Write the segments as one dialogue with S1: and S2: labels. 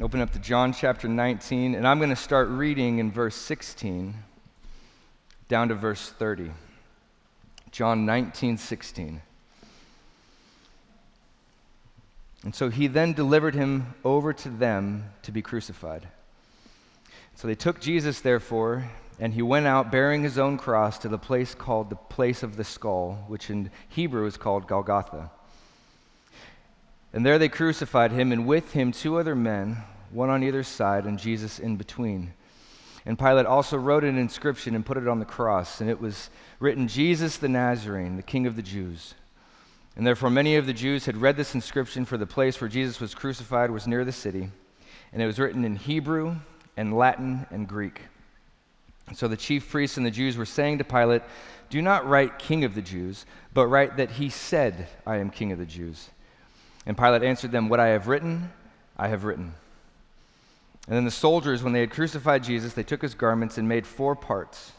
S1: Open up to John chapter 19, and I'm going to start reading in verse 16 down to verse 30. John 19, 16. And so he then delivered him over to them to be crucified. So they took Jesus, therefore, and he went out bearing his own cross to the place called the place of the skull, which in Hebrew is called Golgotha. And there they crucified him, and with him two other men, one on either side, and Jesus in between. And Pilate also wrote an inscription and put it on the cross, and it was written, Jesus the Nazarene, the King of the Jews. And therefore, many of the Jews had read this inscription, for the place where Jesus was crucified was near the city, and it was written in Hebrew and Latin and Greek. So the chief priests and the Jews were saying to Pilate, Do not write King of the Jews, but write that he said, I am King of the Jews. And Pilate answered them, What I have written, I have written. And then the soldiers, when they had crucified Jesus, they took his garments and made four parts,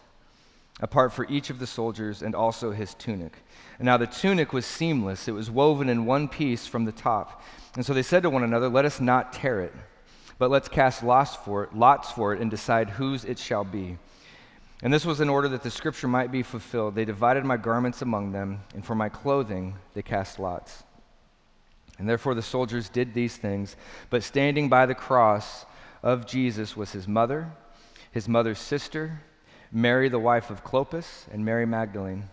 S1: a part for each of the soldiers, and also his tunic. And now the tunic was seamless, it was woven in one piece from the top. And so they said to one another, Let us not tear it, but let's cast lots for it, lots for it and decide whose it shall be. And this was in order that the scripture might be fulfilled. They divided my garments among them, and for my clothing they cast lots. And therefore the soldiers did these things. But standing by the cross of Jesus was his mother, his mother's sister, Mary, the wife of Clopas, and Mary Magdalene.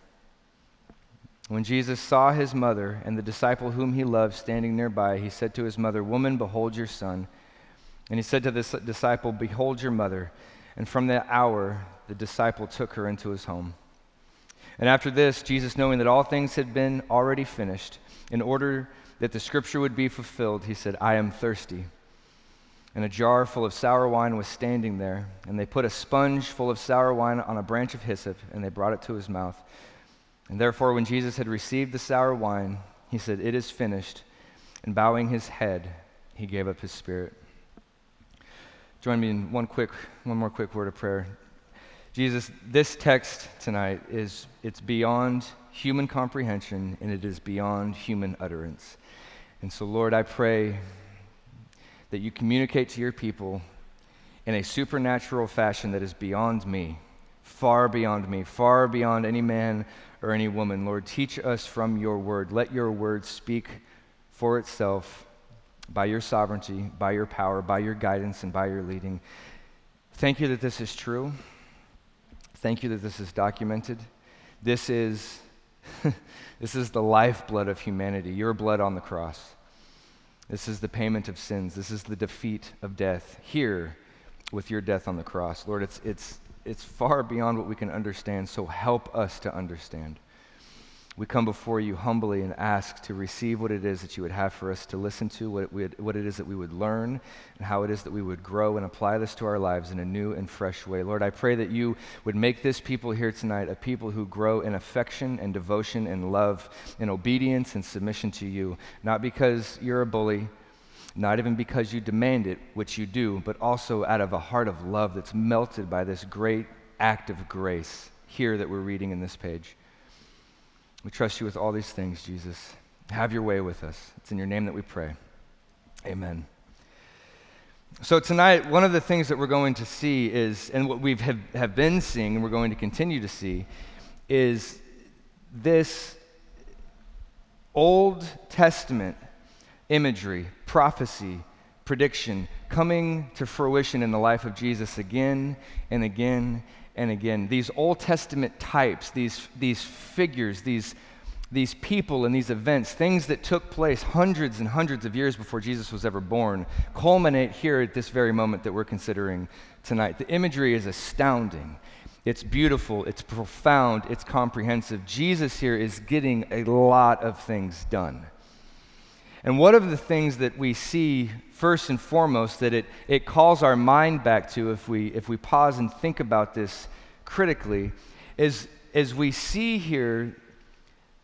S1: When Jesus saw his mother and the disciple whom he loved standing nearby, he said to his mother, Woman, behold your son. And he said to the disciple, Behold your mother. And from that hour, the disciple took her into his home. And after this, Jesus, knowing that all things had been already finished, in order that the scripture would be fulfilled, he said, I am thirsty. And a jar full of sour wine was standing there, and they put a sponge full of sour wine on a branch of hyssop, and they brought it to his mouth. And therefore, when Jesus had received the sour wine, he said, It is finished. And bowing his head, he gave up his spirit. Join me in one quick, one more quick word of prayer. Jesus, this text tonight is it's beyond human comprehension and it is beyond human utterance. And so, Lord, I pray that you communicate to your people in a supernatural fashion that is beyond me, far beyond me, far beyond any man or any woman. Lord, teach us from your word. Let your word speak for itself by your sovereignty, by your power, by your guidance, and by your leading. Thank you that this is true. Thank you that this is documented. This is this is the lifeblood of humanity, your blood on the cross. This is the payment of sins. This is the defeat of death here with your death on the cross. Lord, it's, it's, it's far beyond what we can understand, so help us to understand. We come before you humbly and ask to receive what it is that you would have for us to listen to, what it, what it is that we would learn, and how it is that we would grow and apply this to our lives in a new and fresh way. Lord, I pray that you would make this people here tonight a people who grow in affection and devotion and love, in obedience and submission to you, not because you're a bully. Not even because you demand it, which you do, but also out of a heart of love that's melted by this great act of grace here that we're reading in this page. We trust you with all these things, Jesus. Have your way with us. It's in your name that we pray. Amen. So, tonight, one of the things that we're going to see is, and what we have, have been seeing, and we're going to continue to see, is this Old Testament imagery, prophecy, prediction coming to fruition in the life of Jesus again and again and again. These Old Testament types, these, these figures, these, these people and these events, things that took place hundreds and hundreds of years before Jesus was ever born, culminate here at this very moment that we're considering tonight. The imagery is astounding. It's beautiful, it's profound, it's comprehensive. Jesus here is getting a lot of things done. And one of the things that we see first and foremost that it, it calls our mind back to if we, if we pause and think about this critically is as we see here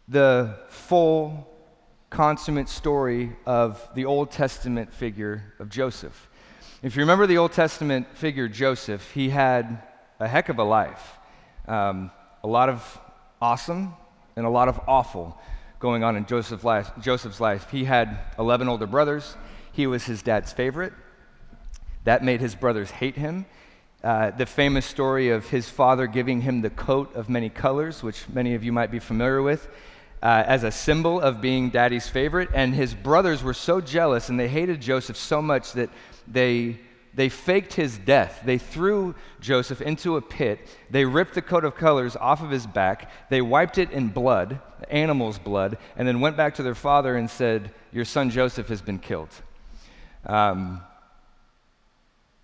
S1: the full consummate story of the Old Testament figure of Joseph. If you remember the Old Testament figure Joseph, he had a heck of a life. Um, a lot of awesome and a lot of awful going on in Joseph's life, Joseph's life. He had 11 older brothers. He was his dad's favorite. That made his brothers hate him. Uh, the famous story of his father giving him the coat of many colors, which many of you might be familiar with, uh, as a symbol of being daddy's favorite. And his brothers were so jealous and they hated Joseph so much that they they faked his death. They threw Joseph into a pit. They ripped the coat of colors off of his back. They wiped it in blood, animal's blood, and then went back to their father and said, Your son Joseph has been killed. Um,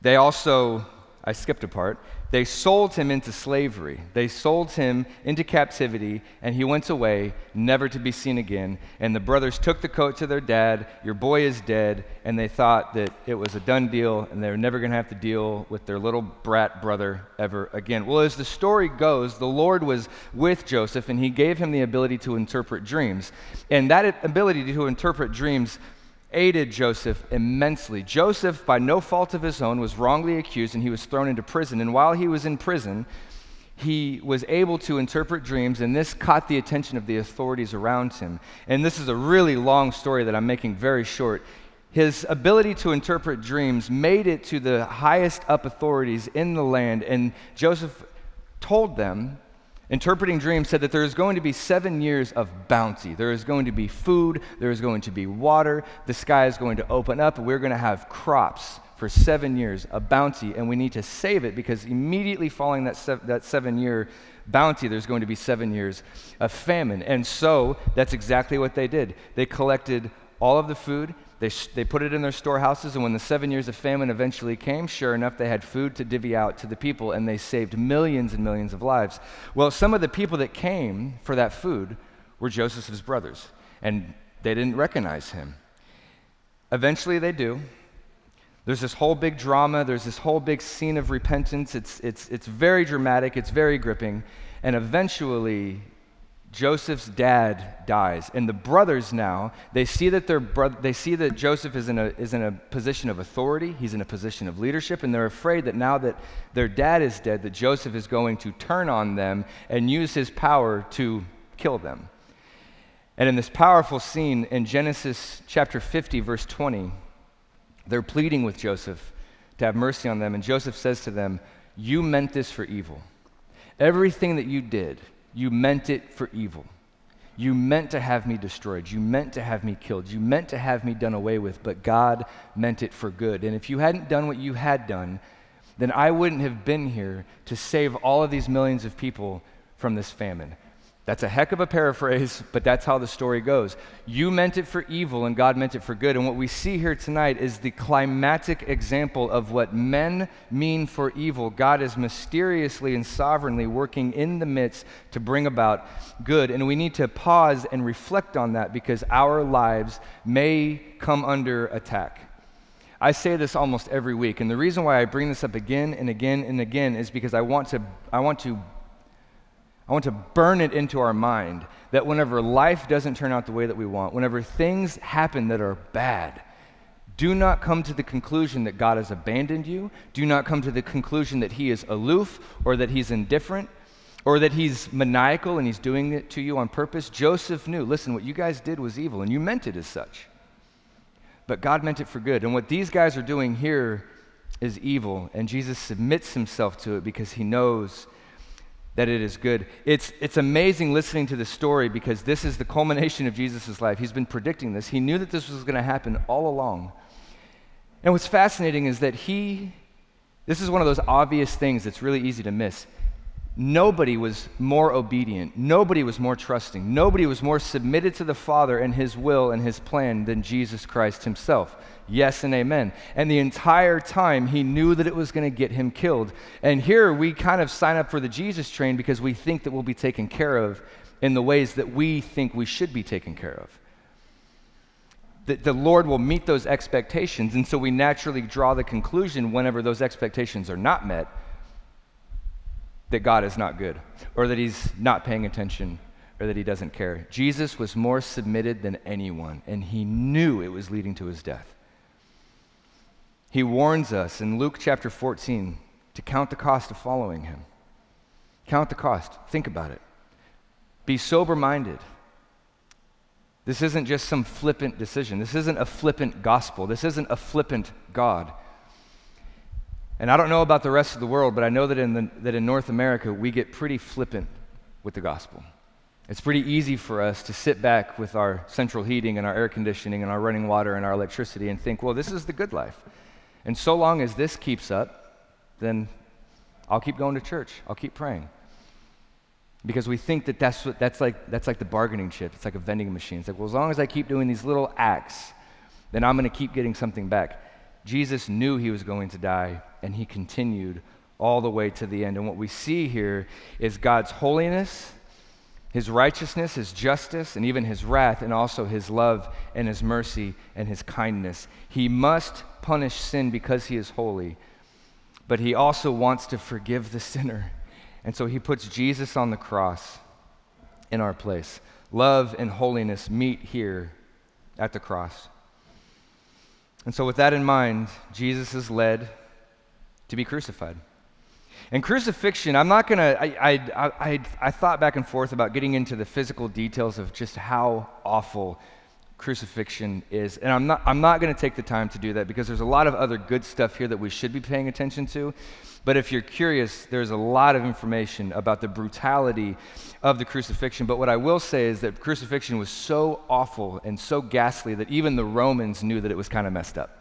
S1: they also, I skipped a part, they sold him into slavery. They sold him into captivity, and he went away, never to be seen again. And the brothers took the coat to their dad, Your boy is dead. And they thought that it was a done deal, and they were never going to have to deal with their little brat brother ever again. Well, as the story goes, the Lord was with Joseph, and he gave him the ability to interpret dreams. And that ability to interpret dreams aided Joseph immensely. Joseph, by no fault of his own, was wrongly accused and he was thrown into prison. And while he was in prison, he was able to interpret dreams, and this caught the attention of the authorities around him. And this is a really long story that I'm making very short. His ability to interpret dreams made it to the highest up authorities in the land, and Joseph told them interpreting dreams said that there is going to be seven years of bounty. There is going to be food, there is going to be water, the sky is going to open up, we're going to have crops for seven years, a bounty, and we need to save it because immediately following that, se- that seven year bounty, there's going to be seven years of famine. And so that's exactly what they did. They collected all of the food they, sh- they put it in their storehouses, and when the seven years of famine eventually came, sure enough, they had food to divvy out to the people, and they saved millions and millions of lives. Well, some of the people that came for that food were Joseph's brothers, and they didn't recognize him. Eventually, they do. There's this whole big drama, there's this whole big scene of repentance. It's, it's, it's very dramatic, it's very gripping, and eventually, Joseph's dad dies, and the brothers now they see that their brother, they see that Joseph is in a is in a position of authority. He's in a position of leadership, and they're afraid that now that their dad is dead, that Joseph is going to turn on them and use his power to kill them. And in this powerful scene in Genesis chapter 50, verse 20, they're pleading with Joseph to have mercy on them, and Joseph says to them, "You meant this for evil. Everything that you did." You meant it for evil. You meant to have me destroyed. You meant to have me killed. You meant to have me done away with, but God meant it for good. And if you hadn't done what you had done, then I wouldn't have been here to save all of these millions of people from this famine. That's a heck of a paraphrase, but that's how the story goes. You meant it for evil, and God meant it for good. And what we see here tonight is the climatic example of what men mean for evil. God is mysteriously and sovereignly working in the midst to bring about good. And we need to pause and reflect on that because our lives may come under attack. I say this almost every week, and the reason why I bring this up again and again and again is because I want to, I want to I want to burn it into our mind that whenever life doesn't turn out the way that we want, whenever things happen that are bad, do not come to the conclusion that God has abandoned you. Do not come to the conclusion that He is aloof or that He's indifferent or that He's maniacal and He's doing it to you on purpose. Joseph knew listen, what you guys did was evil and you meant it as such. But God meant it for good. And what these guys are doing here is evil. And Jesus submits Himself to it because He knows that it is good. It's, it's amazing listening to this story because this is the culmination of Jesus' life. He's been predicting this, he knew that this was going to happen all along. And what's fascinating is that he, this is one of those obvious things that's really easy to miss. Nobody was more obedient. Nobody was more trusting. Nobody was more submitted to the Father and His will and His plan than Jesus Christ Himself. Yes and amen. And the entire time, He knew that it was going to get Him killed. And here we kind of sign up for the Jesus train because we think that we'll be taken care of in the ways that we think we should be taken care of. That the Lord will meet those expectations. And so we naturally draw the conclusion whenever those expectations are not met that God is not good or that he's not paying attention or that he doesn't care. Jesus was more submitted than anyone, and he knew it was leading to his death. He warns us in Luke chapter 14 to count the cost of following him. Count the cost. Think about it. Be sober minded. This isn't just some flippant decision. This isn't a flippant gospel. This isn't a flippant God. And I don't know about the rest of the world, but I know that in, the, that in North America, we get pretty flippant with the gospel. It's pretty easy for us to sit back with our central heating and our air conditioning and our running water and our electricity and think, well, this is the good life. And so long as this keeps up, then I'll keep going to church. I'll keep praying. Because we think that that's, what, that's, like, that's like the bargaining chip. It's like a vending machine. It's like, well, as long as I keep doing these little acts, then I'm going to keep getting something back. Jesus knew he was going to die, and he continued all the way to the end. And what we see here is God's holiness his righteousness, his justice, and even his wrath, and also his love and his mercy and his kindness. He must punish sin because he is holy, but he also wants to forgive the sinner. And so he puts Jesus on the cross in our place. Love and holiness meet here at the cross. And so, with that in mind, Jesus is led to be crucified. And crucifixion, I'm not going to, I, I, I, I thought back and forth about getting into the physical details of just how awful crucifixion is. And I'm not, I'm not going to take the time to do that because there's a lot of other good stuff here that we should be paying attention to. But if you're curious, there's a lot of information about the brutality of the crucifixion. But what I will say is that crucifixion was so awful and so ghastly that even the Romans knew that it was kind of messed up.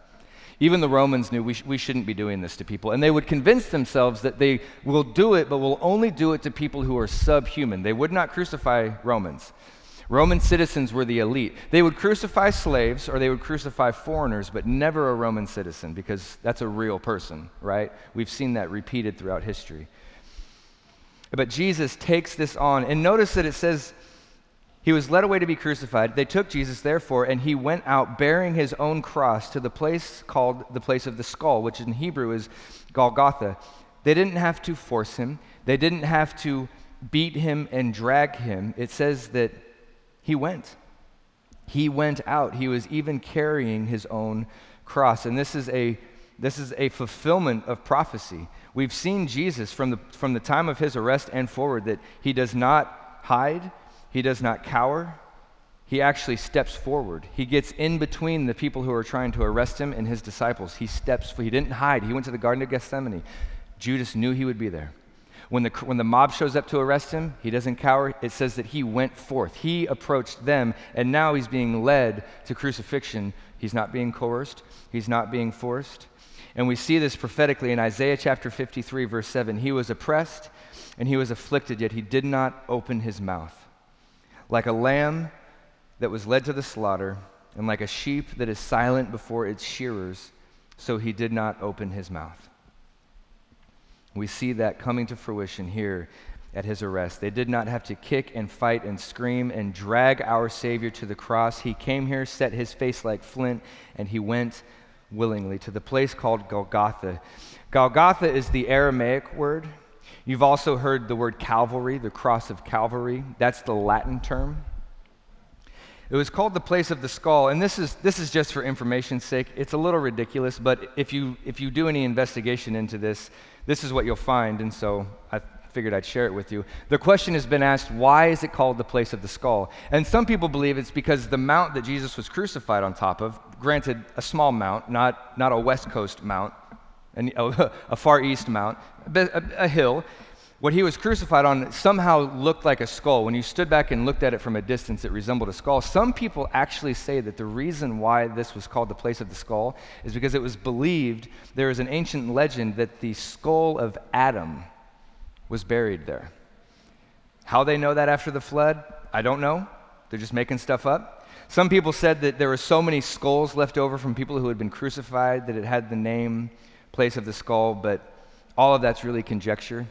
S1: Even the Romans knew we, sh- we shouldn't be doing this to people. And they would convince themselves that they will do it, but will only do it to people who are subhuman. They would not crucify Romans. Roman citizens were the elite. They would crucify slaves or they would crucify foreigners, but never a Roman citizen because that's a real person, right? We've seen that repeated throughout history. But Jesus takes this on. And notice that it says he was led away to be crucified. They took Jesus, therefore, and he went out bearing his own cross to the place called the place of the skull, which in Hebrew is Golgotha. They didn't have to force him, they didn't have to beat him and drag him. It says that he went. He went out. He was even carrying his own cross. And this is a this is a fulfillment of prophecy. We've seen Jesus from the, from the time of his arrest and forward that he does not hide, he does not cower. He actually steps forward. He gets in between the people who are trying to arrest him and his disciples. He steps, he didn't hide. He went to the Garden of Gethsemane. Judas knew he would be there. When the, when the mob shows up to arrest him, he doesn't cower. It says that he went forth. He approached them, and now he's being led to crucifixion. He's not being coerced, he's not being forced. And we see this prophetically in Isaiah chapter 53, verse 7. He was oppressed and he was afflicted, yet he did not open his mouth like a lamb that was led to the slaughter, and like a sheep that is silent before its shearers, so he did not open his mouth. We see that coming to fruition here at his arrest. They did not have to kick and fight and scream and drag our Savior to the cross. He came here, set his face like flint, and he went willingly to the place called Golgotha. Golgotha is the Aramaic word You've also heard the word Calvary, the cross of Calvary. That's the Latin term. It was called the place of the skull, and this is, this is just for information's sake. It's a little ridiculous, but if you, if you do any investigation into this, this is what you'll find, and so I figured I'd share it with you. The question has been asked why is it called the place of the skull? And some people believe it's because the mount that Jesus was crucified on top of, granted, a small mount, not, not a West Coast mount, a, a, far east mount, a, a hill. What he was crucified on somehow looked like a skull. When you stood back and looked at it from a distance, it resembled a skull. Some people actually say that the reason why this was called the place of the skull is because it was believed there is an ancient legend that the skull of Adam was buried there. How they know that after the flood, I don't know. They're just making stuff up. Some people said that there were so many skulls left over from people who had been crucified that it had the name place of the skull, but all of that's really conjecture.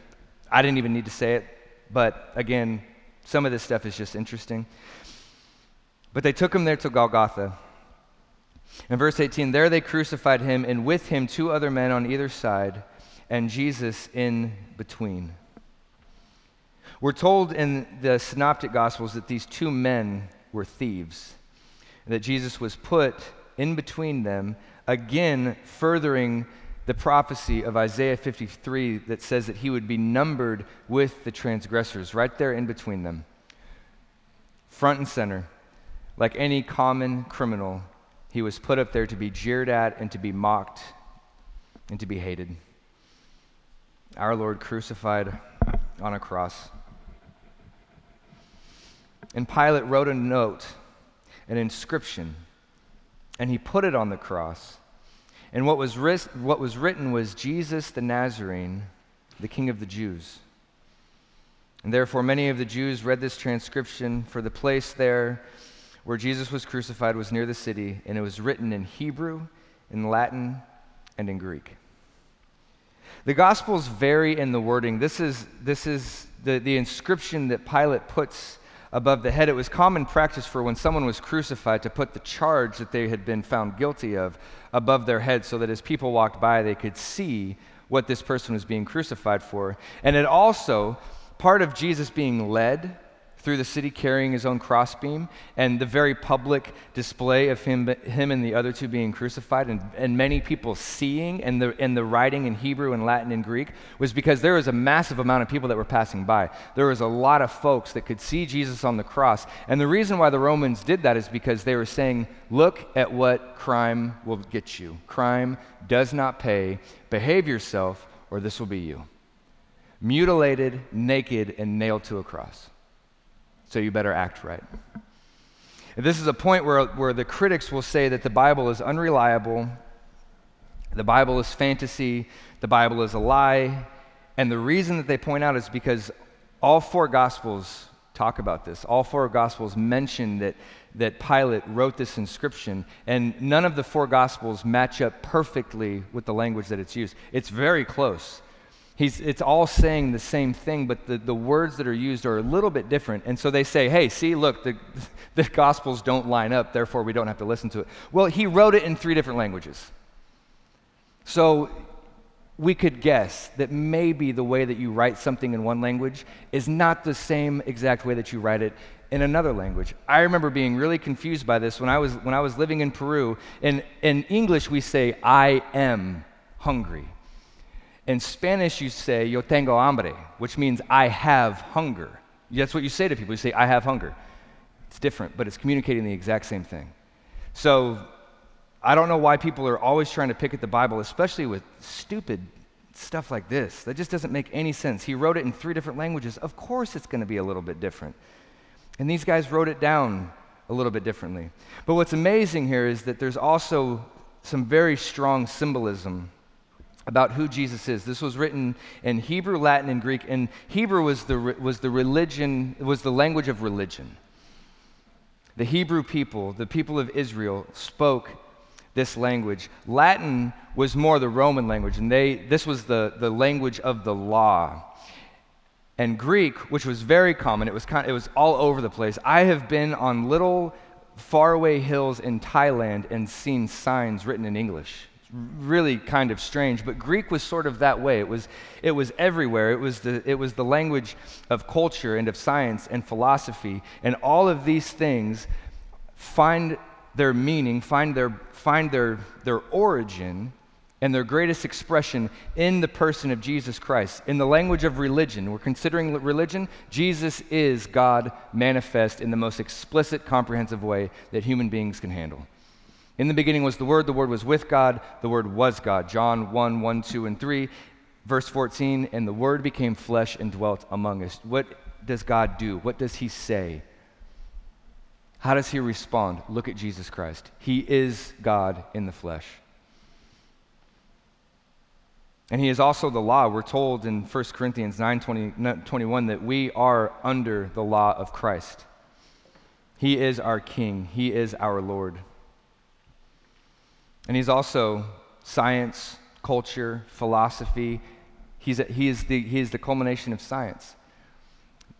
S1: I didn't even need to say it, but again, some of this stuff is just interesting. But they took him there to Golgotha. In verse 18, there they crucified him, and with him two other men on either side, and Jesus in between. We're told in the Synoptic Gospels that these two men were thieves, and that Jesus was put in between them, again furthering the prophecy of Isaiah 53 that says that he would be numbered with the transgressors, right there in between them. Front and center, like any common criminal, he was put up there to be jeered at and to be mocked and to be hated. our Lord crucified on a cross. And Pilate wrote a note, an inscription, and he put it on the cross. And what was, ris- what was written was Jesus the Nazarene, the King of the Jews. And therefore, many of the Jews read this transcription, for the place there where Jesus was crucified was near the city, and it was written in Hebrew, in Latin, and in Greek. The Gospels vary in the wording. This is, this is the, the inscription that Pilate puts above the head. It was common practice for when someone was crucified to put the charge that they had been found guilty of above their head so that as people walked by, they could see what this person was being crucified for. And it also, part of Jesus being led through the city carrying his own crossbeam and the very public display of him, him and the other two being crucified and, and many people seeing and the, and the writing in Hebrew and Latin and Greek was because there was a massive amount of people that were passing by. There was a lot of folks that could see Jesus on the cross. And the reason why the Romans did that is because they were saying, look at what crime will get you. Crime does not pay. Behave yourself or this will be you. Mutilated, naked, and nailed to a cross so you better act right. And this is a point where, where the critics will say that the Bible is unreliable, the Bible is fantasy, the Bible is a lie. And the reason that they point out is because all four Gospels talk about this. All four Gospels mention that, that Pilate wrote this inscription, and none of the four Gospels match up perfectly with the language that it's used. It's very close. He's, it's all saying the same thing, but the, the words that are used are a little bit different. And so they say, hey, see, look, the, the Gospels don't line up, therefore we don't have to listen to it. Well, he wrote it in three different languages. So we could guess that maybe the way that you write something in one language is not the same exact way that you write it in another language. I remember being really confused by this when I was, when I was living in Peru. In, in English, we say, I am hungry. In Spanish, you say, yo tengo hambre, which means I have hunger. That's what you say to people. You say, I have hunger. It's different, but it's communicating the exact same thing. So I don't know why people are always trying to pick at the Bible, especially with stupid stuff like this. That just doesn't make any sense. He wrote it in three different languages. Of course, it's going to be a little bit different. And these guys wrote it down a little bit differently. But what's amazing here is that there's also some very strong symbolism about who Jesus is. This was written in Hebrew, Latin, and Greek. And Hebrew was the, was the religion, was the language of religion. The Hebrew people, the people of Israel, spoke this language. Latin was more the Roman language, and they, this was the, the language of the law. And Greek, which was very common, it was, kind, it was all over the place. I have been on little faraway hills in Thailand and seen signs written in English really kind of strange, but Greek was sort of that way. It was, it was everywhere. It was, the, it was the language of culture and of science and philosophy. And all of these things find their meaning, find their, find their, their origin and their greatest expression in the person of Jesus Christ. In the language of religion, we're considering religion, Jesus is God manifest in the most explicit, comprehensive way that human beings can handle. In the beginning was the Word, the Word was with God, the Word was God. John 1 1, 2, and 3. Verse 14, and the Word became flesh and dwelt among us. What does God do? What does He say? How does He respond? Look at Jesus Christ. He is God in the flesh. And he is also the law. We're told in 1 Corinthians 9 20, 21 that we are under the law of Christ. He is our King, He is our Lord. And he's also science, culture, philosophy. He's a, he, is the, he is the culmination of science.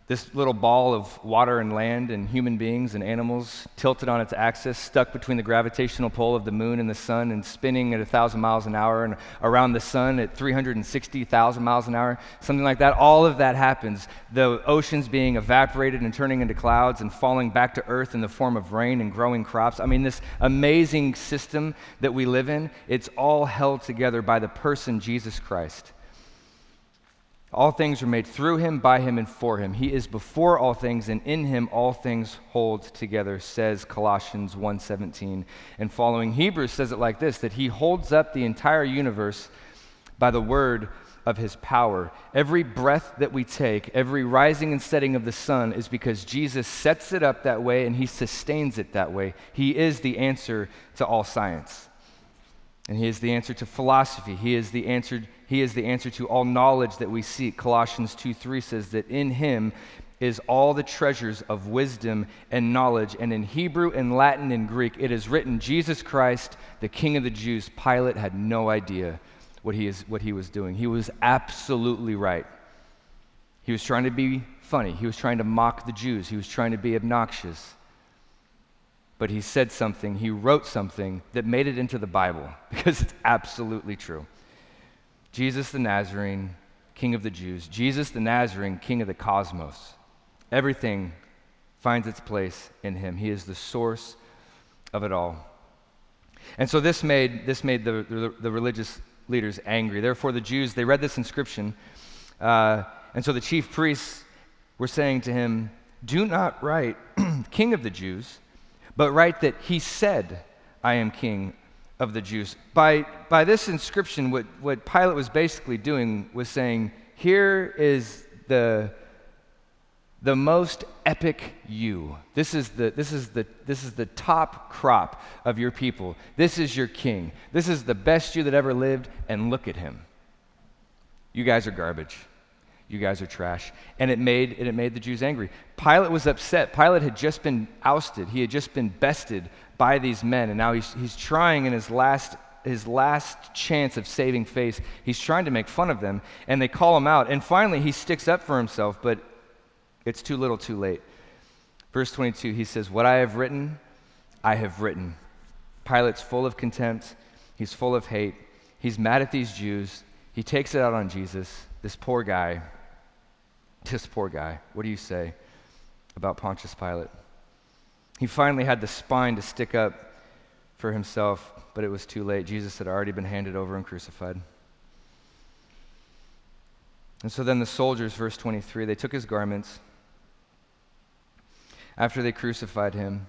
S1: This little ball of water and land and human beings and animals tilted on its axis, stuck between the gravitational pull of the moon and the sun, and spinning at 1,000 miles an hour and around the sun at 360,000 miles an hour, something like that. All of that happens. The oceans being evaporated and turning into clouds and falling back to earth in the form of rain and growing crops. I mean, this amazing system that we live in, it's all held together by the person Jesus Christ. All things are made through him, by him, and for him. He is before all things, and in him all things hold together, says Colossians 1.17. And following Hebrews says it like this, that he holds up the entire universe by the word of his power. Every breath that we take, every rising and setting of the sun is because Jesus sets it up that way and he sustains it that way. He is the answer to all science. And he is the answer to philosophy. He is the answer, he is the answer to all knowledge that we seek. Colossians 2 3 says that in him is all the treasures of wisdom and knowledge. And in Hebrew and Latin and Greek, it is written, Jesus Christ, the King of the Jews. Pilate had no idea what he, is, what he was doing. He was absolutely right. He was trying to be funny, he was trying to mock the Jews, he was trying to be obnoxious. But he said something, he wrote something that made it into the Bible because it's absolutely true. Jesus the Nazarene, King of the Jews, Jesus the Nazarene, King of the cosmos. Everything finds its place in him. He is the source of it all. And so this made, this made the, the, the religious leaders angry. Therefore, the Jews, they read this inscription. Uh, and so the chief priests were saying to him, Do not write, King of the Jews, but write that he said, I am King of the Jews. By, by this inscription, what, what Pilate was basically doing was saying, Here is the the most epic you. This is the, this, is the, this is the top crop of your people. This is your king. This is the best you that ever lived, and look at him. You guys are garbage. You guys are trash. And it made, it made the Jews angry. Pilate was upset. Pilate had just been ousted, he had just been bested by these men, and now he's, he's trying in his last his last chance of saving face, he's trying to make fun of them, and they call him out. And finally, he sticks up for himself, but it's too little, too late. Verse 22, he says, What I have written, I have written. Pilate's full of contempt. He's full of hate. He's mad at these Jews. He takes it out on Jesus. This poor guy. This poor guy. What do you say about Pontius Pilate? He finally had the spine to stick up for himself, but it was too late. Jesus had already been handed over and crucified. And so then the soldiers, verse 23, they took his garments after they crucified him.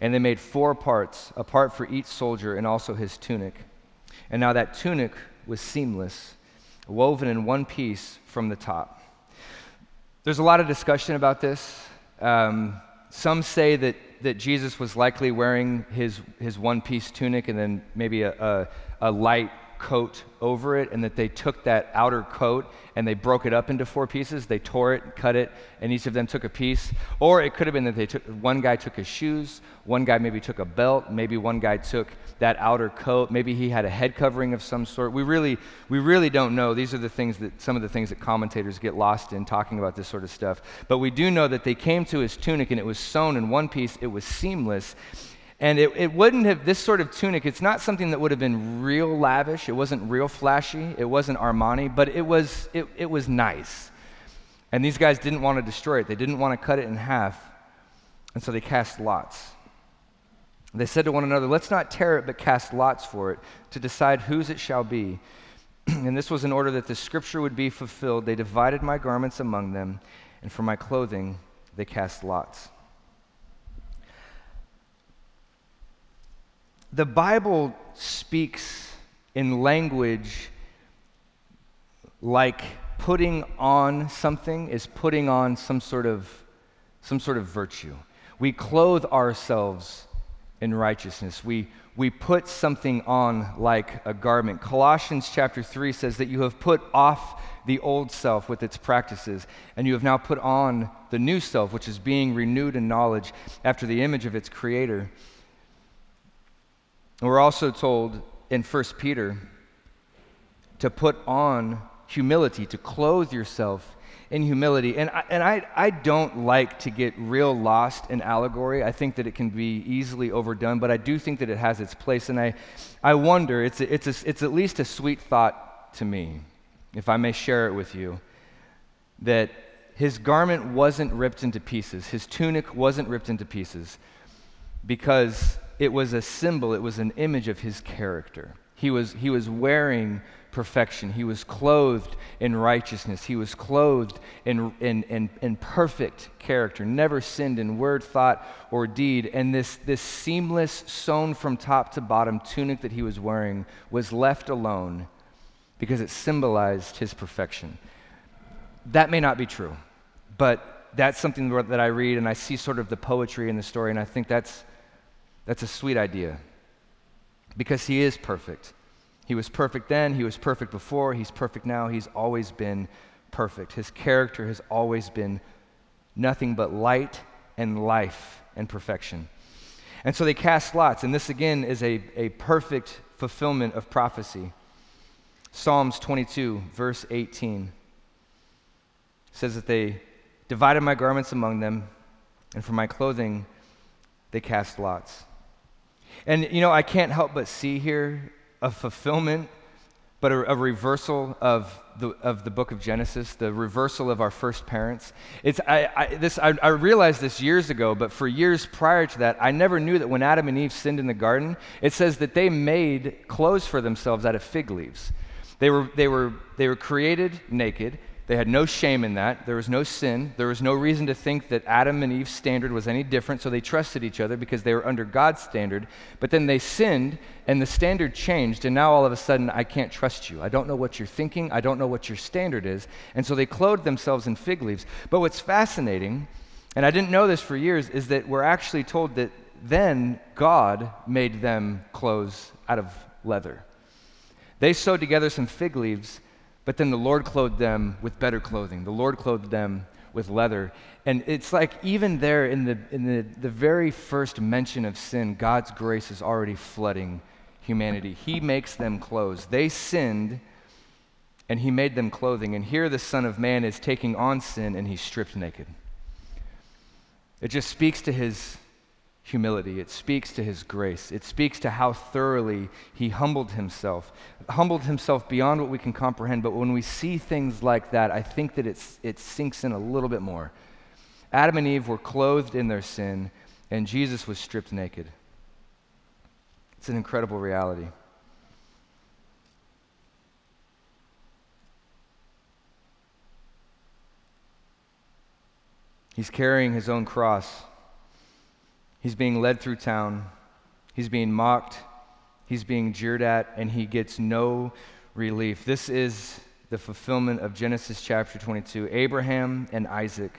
S1: And they made four parts, a part for each soldier and also his tunic. And now that tunic was seamless, woven in one piece from the top. There's a lot of discussion about this. Um, some say that, that Jesus was likely wearing his, his one piece tunic and then maybe a, a, a light coat over it, and that they took that outer coat and they broke it up into four pieces. They tore it, cut it, and each of them took a piece. Or it could have been that they took one guy took his shoes, one guy maybe took a belt, maybe one guy took that outer coat, maybe he had a head covering of some sort. We really, we really don't know. These are the things that some of the things that commentators get lost in talking about this sort of stuff. But we do know that they came to his tunic and it was sewn in one piece, it was seamless. And it, it wouldn't have, this sort of tunic, it's not something that would have been real lavish. It wasn't real flashy. It wasn't Armani, but it was, it, it was nice. And these guys didn't want to destroy it, they didn't want to cut it in half. And so they cast lots. They said to one another, Let's not tear it, but cast lots for it to decide whose it shall be. and this was in order that the scripture would be fulfilled. They divided my garments among them, and for my clothing they cast lots. The Bible speaks in language like putting on something is putting on some sort of some sort of virtue. We clothe ourselves in righteousness. We we put something on like a garment. Colossians chapter 3 says that you have put off the old self with its practices, and you have now put on the new self, which is being renewed in knowledge after the image of its creator. We're also told in 1 Peter to put on humility, to clothe yourself in humility. And, I, and I, I don't like to get real lost in allegory. I think that it can be easily overdone, but I do think that it has its place. And I, I wonder, it's, a, it's, a, it's at least a sweet thought to me, if I may share it with you, that his garment wasn't ripped into pieces, his tunic wasn't ripped into pieces because it was a symbol, it was an image of his character. He was, he was wearing perfection. He was clothed in righteousness. He was clothed in, in, in, in, perfect character, never sinned in word, thought, or deed. And this, this seamless, sewn from top to bottom tunic that he was wearing was left alone because it symbolized his perfection. That may not be true, but that's something that I read and I see sort of the poetry in the story, and I think that's, that's a sweet idea because he is perfect. He was perfect then, he was perfect before, he's perfect now, he's always been perfect. His character has always been nothing but light and life and perfection. And so they cast lots, and this again is a, a perfect fulfillment of prophecy. Psalms 22, verse 18 says that they divided my garments among them, and for my clothing they cast lots. And you know, I can't help but see here a fulfillment but a, a, reversal of the, of the book of Genesis, the reversal of our first parents. It's, I, I, this, I, I realized this years ago, but for years prior to that, I never knew that when Adam and Eve sinned in the garden, it says that they made clothes for themselves out of fig leaves. They were, they were, they were created naked. They had no shame in that. There was no sin. There was no reason to think that Adam and Eve's standard was any different, so they trusted each other because they were under God's standard. But then they sinned, and the standard changed, and now all of a sudden, I can't trust you. I don't know what you're thinking. I don't know what your standard is. And so they clothed themselves in fig leaves. But what's fascinating, and I didn't know this for years, is that we're actually told that then God made them clothes out of leather. They sewed together some fig leaves but then the Lord clothed them with better clothing. The Lord clothed them with leather. And it's like even there in the, in the, the very first mention of sin, God's grace is already flooding humanity. He makes them clothes. They sinned, and He made them clothing. And here the Son of Man is taking on sin, and He's stripped naked. It just speaks to His humility. It speaks to his grace. It speaks to how thoroughly he humbled himself, humbled himself beyond what we can comprehend. But when we see things like that, I think that it's, it sinks in a little bit more. Adam and Eve were clothed in their sin, and Jesus was stripped naked. It's an incredible reality. He's carrying his own cross. He's being led through town. He's being mocked. He's being jeered at, and he gets no relief. This is the fulfillment of Genesis chapter 22. Abraham and Isaac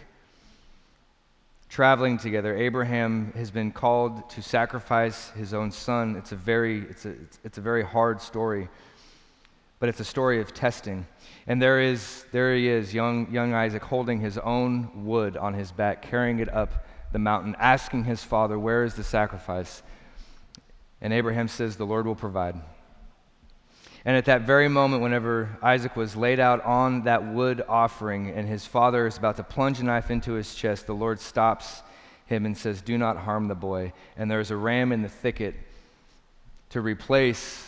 S1: traveling together. Abraham has been called to sacrifice his own son. It's a very, it's a, it's, it's a very hard story, but it's a story of testing. And there is, there he is, young, young Isaac, holding his own wood on his back, carrying it up the mountain, asking his father, Where is the sacrifice? And Abraham says, The Lord will provide. And at that very moment, whenever Isaac was laid out on that wood offering and his father is about to plunge a knife into his chest, the Lord stops him and says, Do not harm the boy. And there's a ram in the thicket to replace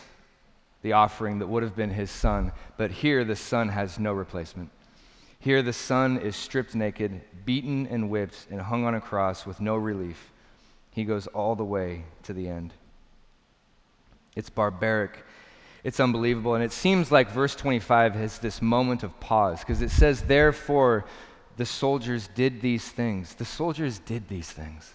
S1: the offering that would have been his son. But here, the son has no replacement. Here, the son is stripped naked, beaten and whipped, and hung on a cross with no relief. He goes all the way to the end. It's barbaric. It's unbelievable. And it seems like verse 25 has this moment of pause because it says, Therefore, the soldiers did these things. The soldiers did these things.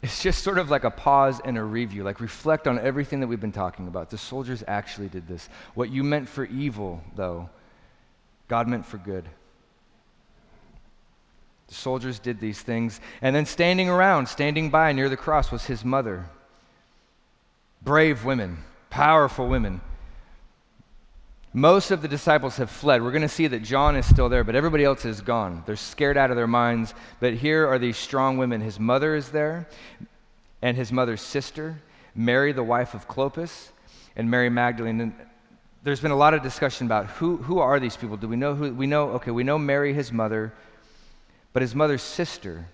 S1: It's just sort of like a pause and a review, like reflect on everything that we've been talking about. The soldiers actually did this. What you meant for evil, though, God meant for good. The soldiers did these things. And then standing around, standing by near the cross, was his mother. Brave women, powerful women. Most of the disciples have fled. We're going to see that John is still there, but everybody else is gone. They're scared out of their minds. But here are these strong women. His mother is there, and his mother's sister, Mary, the wife of Clopas, and Mary Magdalene. There's been a lot of discussion about who, who are these people? Do we know who? We know, okay, we know Mary, his mother, but his mother's sister,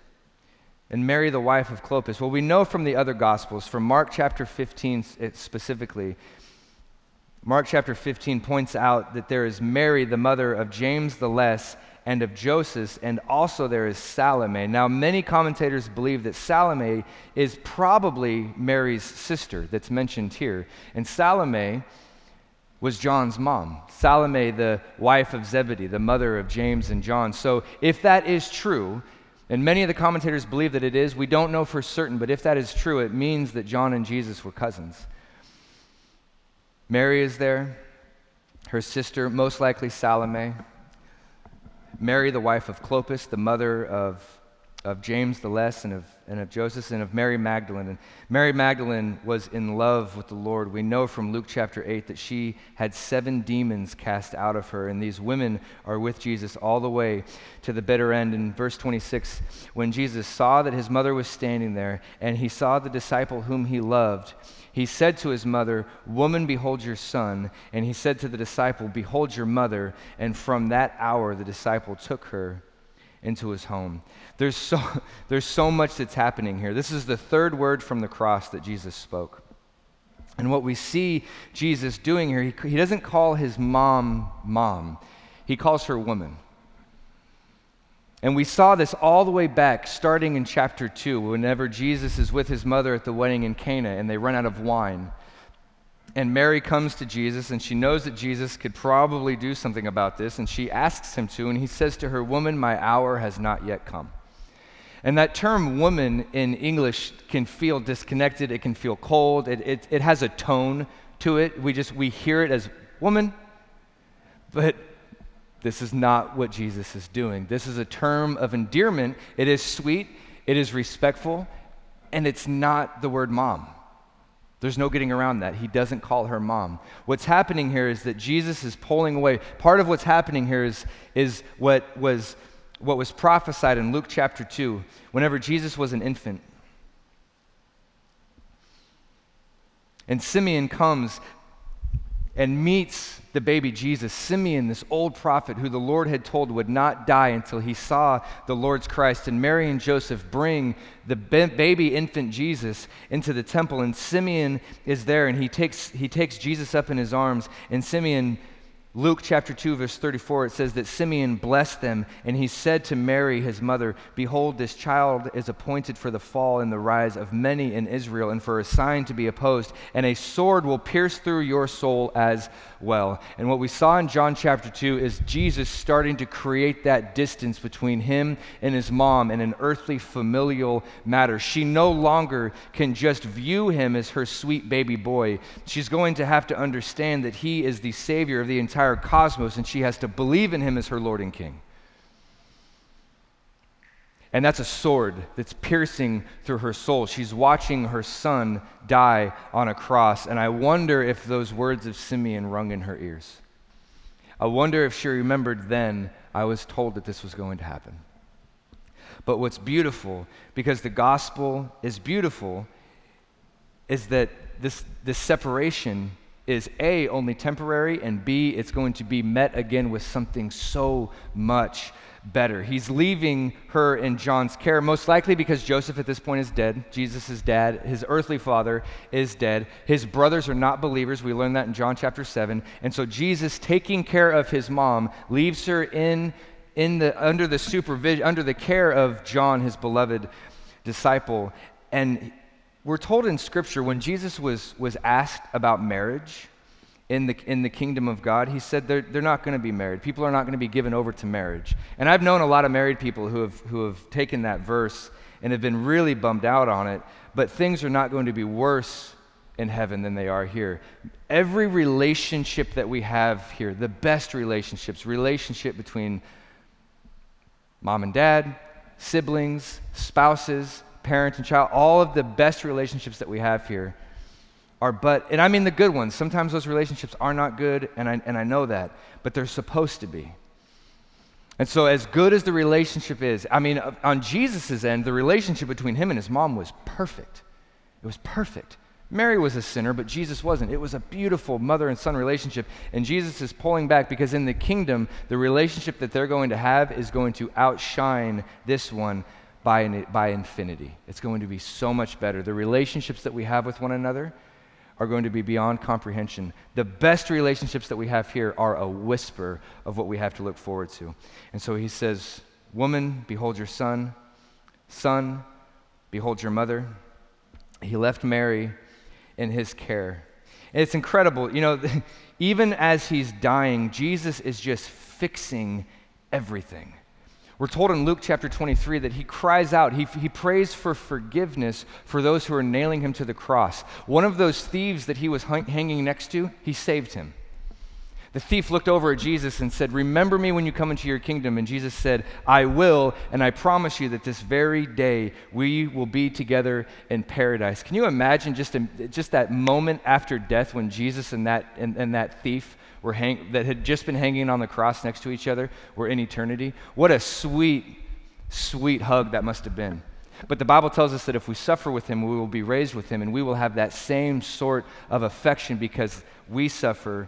S1: and Mary, the wife of Clopas. Well, we know from the other Gospels, from Mark chapter 15 specifically, Mark chapter 15 points out that there is Mary, the mother of James the Less and of Joseph, and also there is Salome. Now, many commentators believe that Salome is probably Mary's sister that's mentioned here. And Salome was John's mom, Salome, the wife of Zebedee, the mother of James and John. So, if that is true, and many of the commentators believe that it is, we don't know for certain, but if that is true, it means that John and Jesus were cousins. Mary is there, her sister, most likely Salome, Mary, the wife of Clopas, the mother of, of James the Less and of, and of Joseph, and of Mary Magdalene. And Mary Magdalene was in love with the Lord. We know from Luke chapter 8 that she had seven demons cast out of her, and these women are with Jesus all the way to the bitter end. In verse 26, when Jesus saw that his mother was standing there, and he saw the disciple whom he loved, he said to his mother, Woman, behold your son. And he said to the disciple, Behold your mother. And from that hour, the disciple took her into his home. There's so, there's so much that's happening here. This is the third word from the cross that Jesus spoke. And what we see Jesus doing here, he, he doesn't call his mom mom, he calls her woman. And we saw this all the way back, starting in chapter 2, whenever Jesus is with his mother at the wedding in Cana and they run out of wine. And Mary comes to Jesus and she knows that Jesus could probably do something about this, and she asks him to, and he says to her, Woman, my hour has not yet come. And that term woman in English can feel disconnected, it can feel cold, it, it, it has a tone to it. We just we hear it as woman, but this is not what Jesus is doing. This is a term of endearment. It is sweet, it is respectful, and it's not the word mom. There's no getting around that. He doesn't call her mom. What's happening here is that Jesus is pulling away. Part of what's happening here is, is what, was, what was prophesied in Luke chapter 2, whenever Jesus was an infant. And Simeon comes and meets the baby Jesus, Simeon, this old prophet who the Lord had told would not die until he saw the Lord's Christ. And Mary and Joseph bring the baby infant Jesus into the temple. And Simeon is there and he takes, he takes Jesus up in his arms. And Simeon Luke chapter 2, verse 34, it says that Simeon blessed them, and he said to Mary, his mother, Behold, this child is appointed for the fall and the rise of many in Israel, and for a sign to be opposed, and a sword will pierce through your soul as well. And what we saw in John chapter 2 is Jesus starting to create that distance between him and his mom in an earthly familial matter. She no longer can just view him as her sweet baby boy. She's going to have to understand that he is the Savior of the entire entire cosmos, and she has to believe in him as her Lord and King. And that's a sword that's piercing through her soul. She's watching her son die on a cross. And I wonder if those words of Simeon rung in her ears. I wonder if she remembered then, I was told that this was going to happen. But what's beautiful, because the gospel is beautiful, is that this, this separation is A, only temporary, and B, it's going to be met again with something so much better. He's leaving her in John's care, most likely because Joseph at this point is dead. Jesus' dad, his earthly father, is dead. His brothers are not believers. We learn that in John chapter 7. And so Jesus, taking care of his mom, leaves her in, in the, under the supervision, under the care of John, his beloved disciple. And we're told in Scripture when Jesus was, was asked about marriage in the, in the kingdom of God, he said they're, they're not going to be married. People are not going to be given over to marriage. And I've known a lot of married people who have, who have taken that verse and have been really bummed out on it, but things are not going to be worse in heaven than they are here. Every relationship that we have here, the best relationships, relationship between mom and dad, siblings, spouses, parent and child, all of the best relationships that we have here are but, and I mean the good ones. Sometimes those relationships are not good, and I, and I know that, but they're supposed to be. And so, as good as the relationship is, I mean, on Jesus' end, the relationship between him and his mom was perfect. It was perfect. Mary was a sinner, but Jesus wasn't. It was a beautiful mother and son relationship. And Jesus is pulling back because in the kingdom, the relationship that they're going to have is going to outshine this one by, by infinity. It's going to be so much better. The relationships that we have with one another are going to be beyond comprehension. The best relationships that we have here are a whisper of what we have to look forward to. And so he says, Woman, behold your son. Son, behold your mother. He left Mary in his care. And it's incredible. You know, even as he's dying, Jesus is just fixing everything. We're told in Luke chapter 23 that he cries out, he, he prays for forgiveness for those who are nailing him to the cross. One of those thieves that he was hanging next to, he saved him. The thief looked over at Jesus and said, Remember me when you come into your kingdom. And Jesus said, I will, and I promise you that this very day we will be together in paradise. Can you imagine just, a, just that moment after death when Jesus and that, and, and that thief were hang, that had just been hanging on the cross next to each other were in eternity? What a sweet, sweet hug that must have been. But the Bible tells us that if we suffer with him, we will be raised with him, and we will have that same sort of affection because we suffer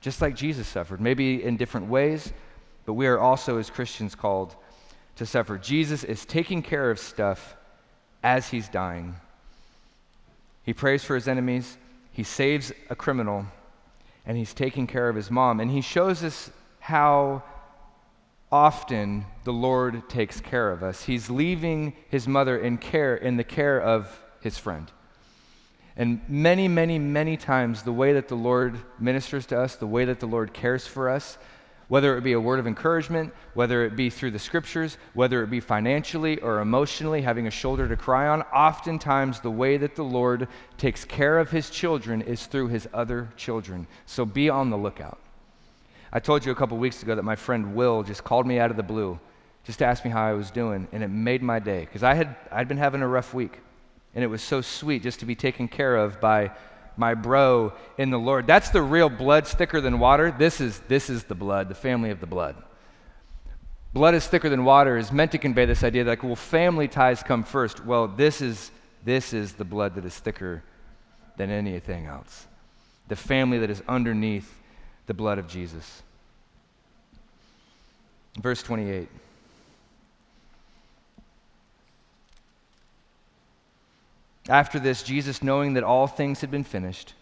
S1: just like Jesus suffered, maybe in different ways, but we are also, as Christians, called to suffer. Jesus is taking care of stuff as he's dying. He prays for his enemies, he saves a criminal, and he's taking care of his mom. And he shows us how often the Lord takes care of us. He's leaving his mother in care in the care of his friend. And many, many, many times, the way that the Lord ministers to us, the way that the Lord cares for us, whether it be a word of encouragement, whether it be through the scriptures, whether it be financially or emotionally, having a shoulder to cry on, oftentimes the way that the Lord takes care of his children is through his other children. So be on the lookout. I told you a couple weeks ago that my friend Will just called me out of the blue just to ask me how I was doing, and it made my day because I had I'd been having a rough week. And it was so sweet just to be taken care of by my bro in the Lord. That's the real blood thicker than water. This is, this is the blood, the family of the blood. Blood is thicker than water is meant to convey this idea that, like, well, family ties come first. Well, this is, this is the blood that is thicker than anything else. The family that is underneath the blood of Jesus. Verse 28. After this, Jesus, knowing that all things had been finished,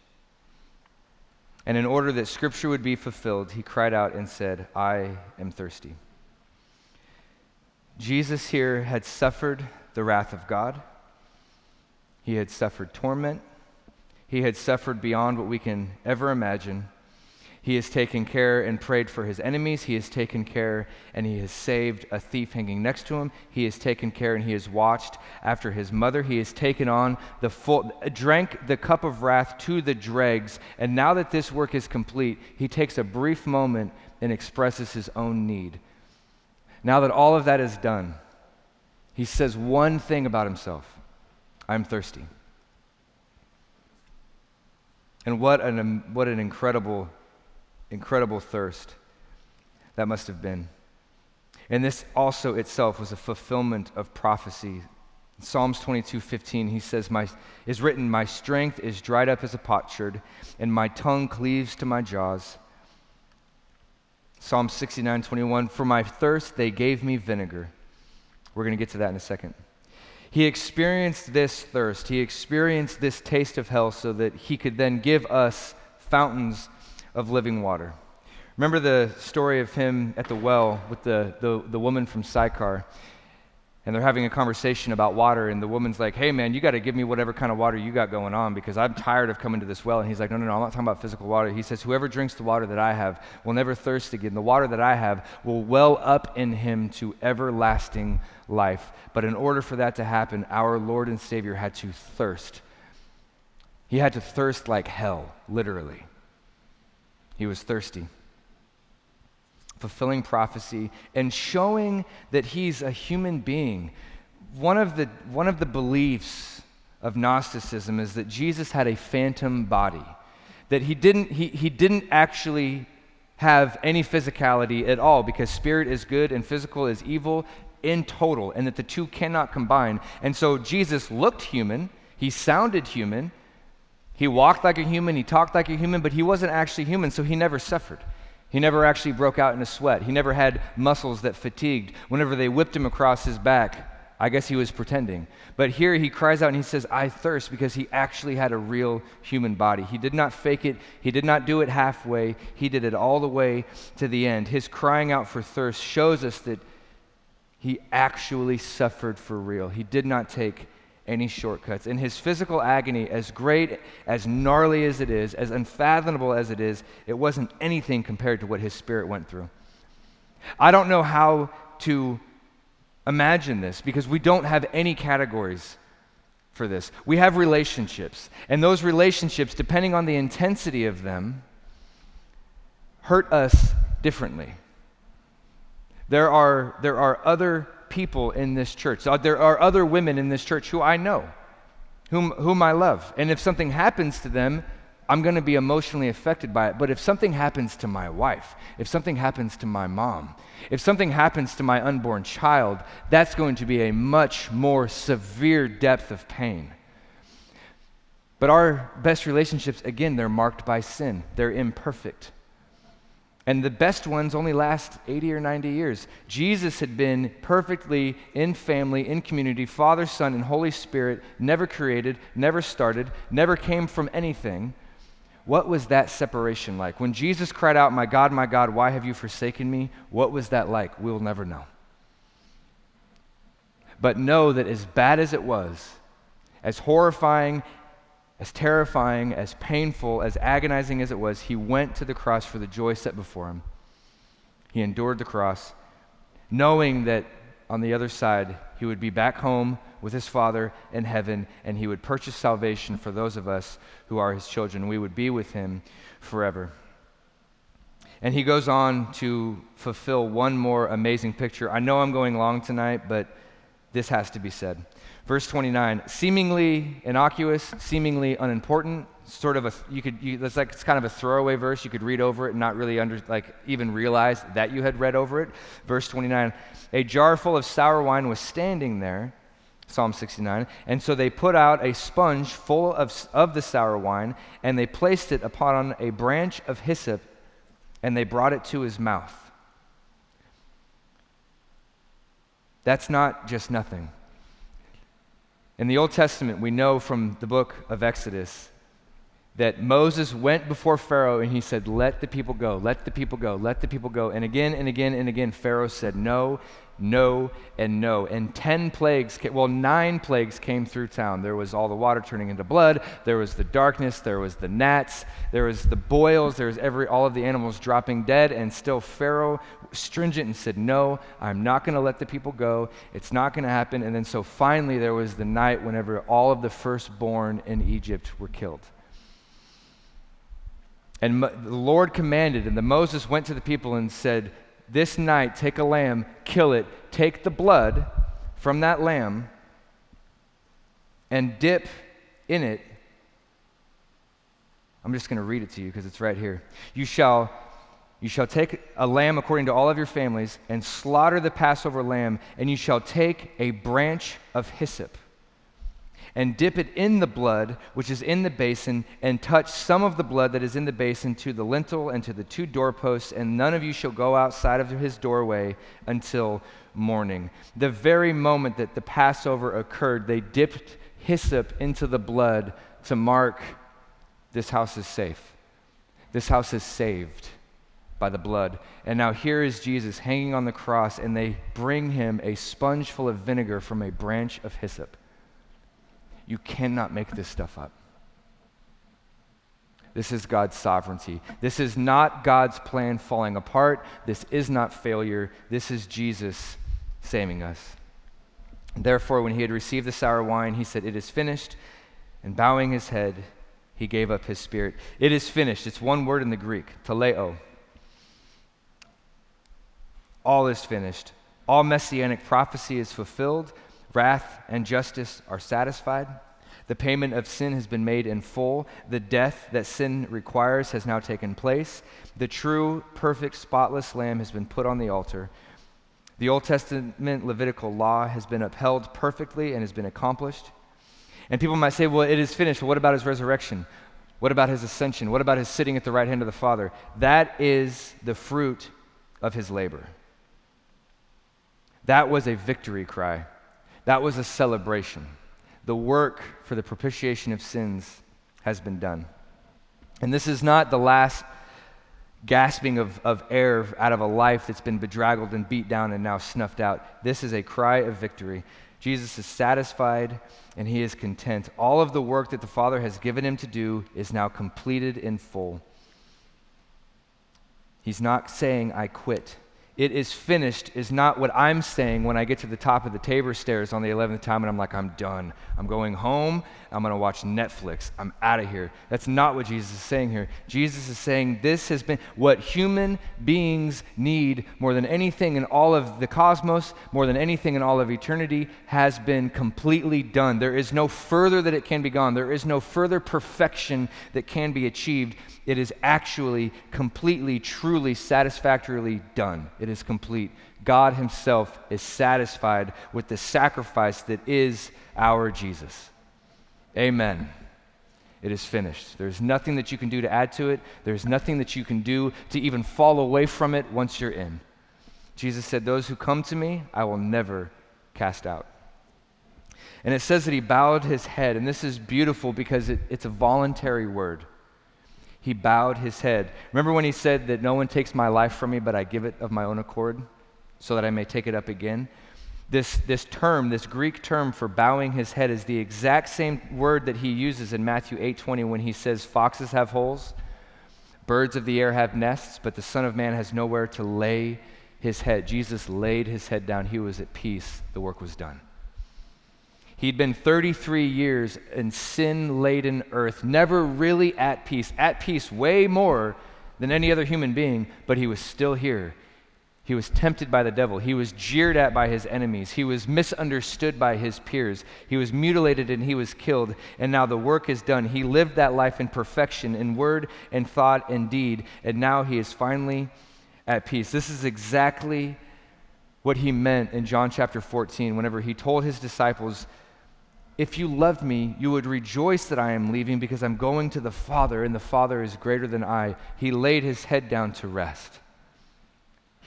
S1: and in order that Scripture would be fulfilled, he cried out and said, I am thirsty. Jesus here had suffered the wrath of God. He had suffered torment. He had suffered beyond what we can ever imagine. He has taken care and prayed for his enemies. He has taken care and he has saved a thief hanging next to him. He has taken care and he has watched after his mother. He has taken on the full, drank the cup of wrath to the dregs. And now that this work is complete, he takes a brief moment and expresses his own need. Now that all of that is done, he says one thing about himself I'm thirsty. And what an, what an incredible incredible thirst that must have been. And this also itself was a fulfillment of prophecy. In Psalms 22 15, he says, my, is written, My strength is dried up as a potsherd, and my tongue cleaves to my jaws. Psalm 69 21, For my thirst they gave me vinegar. We're going to get to that in a second. He experienced this thirst. He experienced this taste of hell so that he could then give us fountains of living water. Remember the story of him at the well with the, the, the woman from Sychar? And they're having a conversation about water, and the woman's like, Hey, man, you got to give me whatever kind of water you got going on because I'm tired of coming to this well. And he's like, No, no, no, I'm not talking about physical water. He says, Whoever drinks the water that I have will never thirst again. The water that I have will well up in him to everlasting life. But in order for that to happen, our Lord and Savior had to thirst. He had to thirst like hell, literally. He was thirsty. Fulfilling prophecy and showing that he's a human being. One of the, one of the beliefs of Gnosticism is that Jesus had a phantom body, that he didn't, he, he didn't actually have any physicality at all because spirit is good and physical is evil in total, and that the two cannot combine. And so Jesus looked human, he sounded human, he walked like a human, he talked like a human, but he wasn't actually human, so he never suffered. He never actually broke out in a sweat. He never had muscles that fatigued. Whenever they whipped him across his back, I guess he was pretending. But here he cries out and he says, I thirst, because he actually had a real human body. He did not fake it, he did not do it halfway, he did it all the way to the end. His crying out for thirst shows us that he actually suffered for real. He did not take any shortcuts. In his physical agony, as great, as gnarly as it is, as unfathomable as it is, it wasn't anything compared to what his spirit went through. I don't know how to imagine this because we don't have any categories for this. We have relationships, and those relationships, depending on the intensity of them, hurt us differently. There are, there are other people in this church. There are other women in this church who I know, whom, whom I love. And if something happens to them, I'm going to be emotionally affected by it. But if something happens to my wife, if something happens to my mom, if something happens to my unborn child, that's going to be a much more severe depth of pain. But our best relationships, again, they're marked by sin, they're imperfect. And the best ones only last 80 or 90 years. Jesus had been perfectly in family, in community, Father, Son, and Holy Spirit, never created, never started, never came from anything. What was that separation like? When Jesus cried out, My God, my God, why have you forsaken me? What was that like? We'll never know. But know that as bad as it was, as horrifying as terrifying, as painful, as agonizing as it was, he went to the cross for the joy set before him. He endured the cross, knowing that on the other side, he would be back home with his Father in heaven, and he would purchase salvation for those of us who are his children. We would be with him forever. And he goes on to fulfill one more amazing picture. I know I'm going long tonight, but this has to be said. Verse 29, seemingly innocuous, seemingly unimportant, sort of a, you could, you, that's like, it's kind of a throwaway verse. You could read over it and not really under, like, even realize that you had read over it. Verse 29, a jar full of sour wine was standing there, Psalm 69, and so they put out a sponge full of, of the sour wine, and they placed it upon a branch of hyssop, and they brought it to his mouth. That's not just nothing. In the Old Testament, we know from the book of Exodus that Moses went before Pharaoh and he said, Let the people go, let the people go, let the people go. And again and again and again, Pharaoh said, No, no, and no. And 10 plagues, well, nine plagues came through town. There was all the water turning into blood, there was the darkness, there was the gnats, there was the boils, there was every, all of the animals dropping dead. And still, Pharaoh, stringent, and said, No, I'm not going to let the people go. It's not going to happen. And then, so finally, there was the night whenever all of the firstborn in Egypt were killed. And the Lord commanded, and the Moses went to the people and said, this night take a lamb, kill it, take the blood from that lamb, and dip in it. I'm just going to read it to you because it's right here. You shall you shall take a lamb according to all of your families and slaughter the Passover lamb, and you shall take a branch of hyssop and dip it in the blood which is in the basin, and touch some of the blood that is in the basin to the lintel and to the two doorposts, and none of you shall go outside of his doorway until morning. The very moment that the Passover occurred, they dipped hyssop into the blood to mark this house is safe. This house is saved by the blood. And now here is Jesus hanging on the cross, and they bring him a sponge full of vinegar from a branch of hyssop. You cannot make this stuff up. This is God's sovereignty. This is not God's plan falling apart. This is not failure. This is Jesus saving us. Therefore, when he had received the sour wine, he said, It is finished. And bowing his head, he gave up his spirit. It is finished. It's one word in the Greek, teleo. All is finished. All messianic prophecy is fulfilled wrath and justice are satisfied. The payment of sin has been made in full. The death that sin requires has now taken place. The true, perfect, spotless lamb has been put on the altar. The Old Testament Levitical law has been upheld perfectly and has been accomplished. And people might say, well, it is finished. What about his resurrection? What about his ascension? What about his sitting at the right hand of the Father? That is the fruit of his labor. That was a victory cry. That was a celebration. The work for the propitiation of sins has been done. And this is not the last gasping of, of air out of a life that's been bedraggled and beat down and now snuffed out. This is a cry of victory. Jesus is satisfied and he is content. All of the work that the Father has given him to do is now completed in full. He's not saying, I quit. It is finished is not what I'm saying when I get to the top of the Tabor stairs on the 11th time and I'm like, I'm done. I'm going home. I'm going to watch Netflix. I'm out of here. That's not what Jesus is saying here. Jesus is saying this has been what human beings need more than anything in all of the cosmos, more than anything in all of eternity, has been completely done. There is no further that it can be gone, there is no further perfection that can be achieved. It is actually completely, truly, satisfactorily done. It is complete. God Himself is satisfied with the sacrifice that is our Jesus. Amen. It is finished. There's nothing that you can do to add to it. There's nothing that you can do to even fall away from it once you're in. Jesus said, Those who come to me, I will never cast out. And it says that he bowed his head, and this is beautiful because it, it's a voluntary word. He bowed his head. Remember when he said that no one takes my life from me, but I give it of my own accord so that I may take it up again? This, this term, this Greek term for bowing his head, is the exact same word that he uses in Matthew 8:20 when he says, Foxes have holes, birds of the air have nests, but the Son of Man has nowhere to lay his head. Jesus laid his head down. He was at peace. The work was done. He'd been 33 years in sin laden earth, never really at peace, at peace way more than any other human being, but he was still here. He was tempted by the devil. He was jeered at by his enemies. He was misunderstood by his peers. He was mutilated and he was killed. And now the work is done. He lived that life in perfection, in word and thought and deed. And now he is finally at peace. This is exactly what he meant in John chapter 14 whenever he told his disciples, If you loved me, you would rejoice that I am leaving because I'm going to the Father, and the Father is greater than I. He laid his head down to rest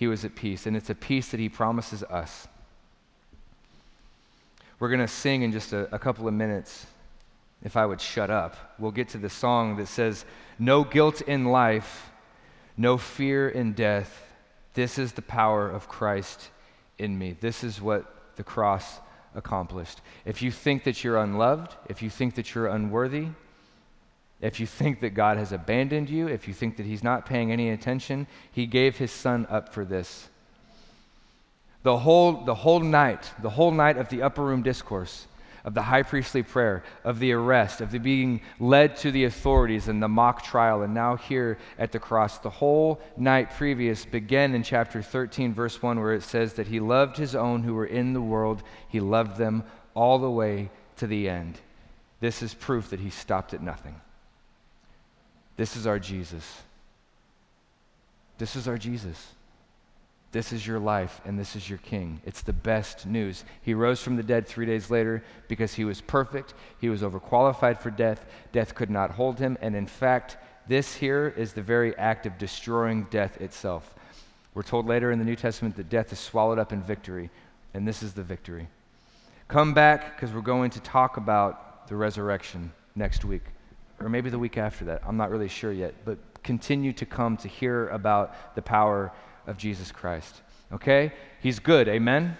S1: he was at peace. And it's a peace that he promises us. We're going to sing in just a, a, couple of minutes. If I would shut up, we'll get to the song that says, No guilt in life, no fear in death. This is the power of Christ in me. This is what the cross accomplished. If you think that you're unloved, if you think that you're unworthy, if you think that God has abandoned you, if you think that He's not paying any attention, He gave His Son up for this. The whole, the whole night, the whole night of the upper room discourse, of the high priestly prayer, of the arrest, of the being led to the authorities and the mock trial, and now here at the cross. The whole night previous began in chapter 13, verse 1, where it says that he loved his own who were in the world, he loved them all the way to the end. This is proof that he stopped at nothing. This is our Jesus. This is our Jesus. This is your life, and this is your king. It's the best news. He rose from the dead three days later because he was perfect. He was overqualified for death. Death could not hold him. And in fact, this here is the very act of destroying death itself. We're told later in the New Testament that death is swallowed up in victory, and this is the victory. Come back because we're going to talk about the resurrection next week or maybe the week after that. I'm not really sure yet, but continue to come to hear about the power of Jesus Christ. Okay? He's good. Amen?